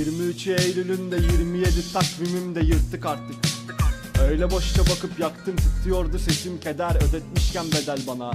23 Eylül'ünde 27 takvimimde yırttık artık. Öyle boşça bakıp yaktım titriyordu sesim keder ödetmişken bedel bana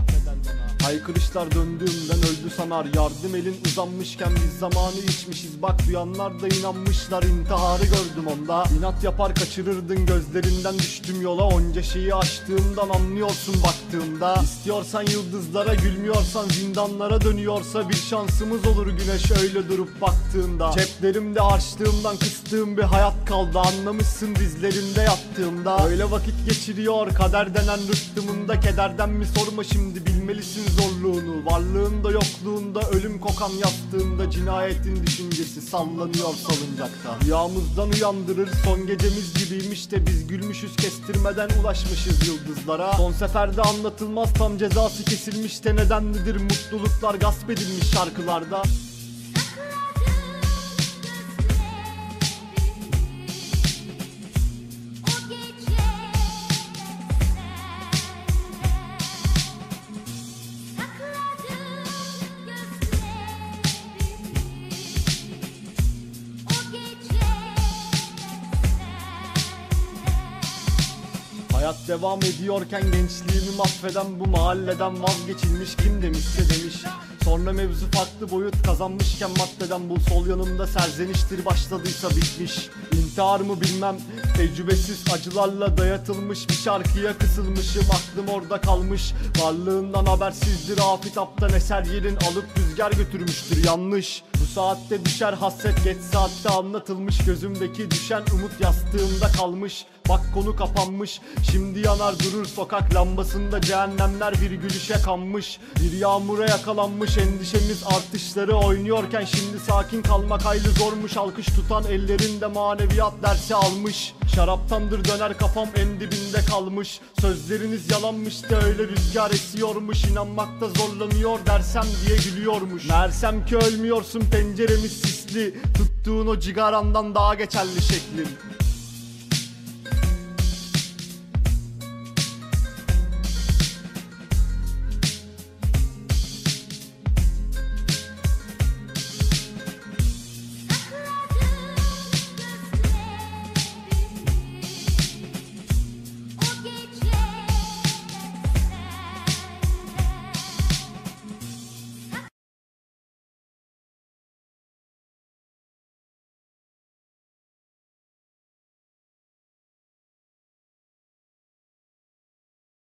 Haykırışlar döndüğümden öldü sanar. Yardım elin uzanmışken biz zamanı içmişiz. Bak duyanlar da inanmışlar. İntiharı gördüm onda. İnat yapar kaçırırdın gözlerinden. Düştüm yola Onca şeyi açtığımdan anlıyorsun baktığımda. İstiyorsan yıldızlara gülmüyorsan zindanlara dönüyorsa Bir şansımız olur güneş öyle durup baktığında. Ceplerimde harçlığımdan kıstığım bir hayat kaldı. Anlamışsın dizlerimde yattığımda. Öyle vakit geçiriyor kader denen rıhtımında. Kederden mi sorma şimdi? Bilmelisin zorluğunu Varlığında yokluğunda ölüm kokan yastığında Cinayetin düşüncesi sallanıyor salıncakta. Rüyamızdan uyandırır son gecemiz gibiymiş de Biz gülmüşüz kestirmeden ulaşmışız yıldızlara. Son seferde anlatılmaz tam cezası kesilmiş de Nedenlidir mutluluklar gasp edilmiş şarkılarda Hayat devam ediyorken gençliğimi mahveden bu mahalleden vazgeçilmiş kim demişse demiş Sonra mevzu farklı boyut. Kazanmışken maddeden bul. Sol yanımda serzeniştir başladıysa bitmiş. İntihar mı bilmem. Tecrübesiz acılarla dayatılmış bir şarkıya kısılmışım. Aklım orada kalmış. Varlığından habersizdir. Afitaptan eser yerin alıp rüzgar götürmüştür. Yanlış. Bu saatte düşer hasret. Geç saatte anlatılmış. Gözümdeki düşen umut yastığımda kalmış. Bak konu kapanmış. Şimdi yanar durur sokak. Lambasında Cehennemler bir gülüşe kanmış. Bir yağmura yakalanmış Endişemiz artışları oynuyorken Şimdi sakin kalmak hayli zormuş. Alkış tutan ellerinde maneviyat dersi almış. Şaraptandır döner kafam en dibinde kalmış. Sözleriniz yalanmış da öyle rüzgar esiyormuş. İnanmakta zorlanıyor dersem diye gülüyormuş. Meğersem ki ölmüyorsun penceremiz sisli. Tuttuğun o cigarandan daha geçerli şeklim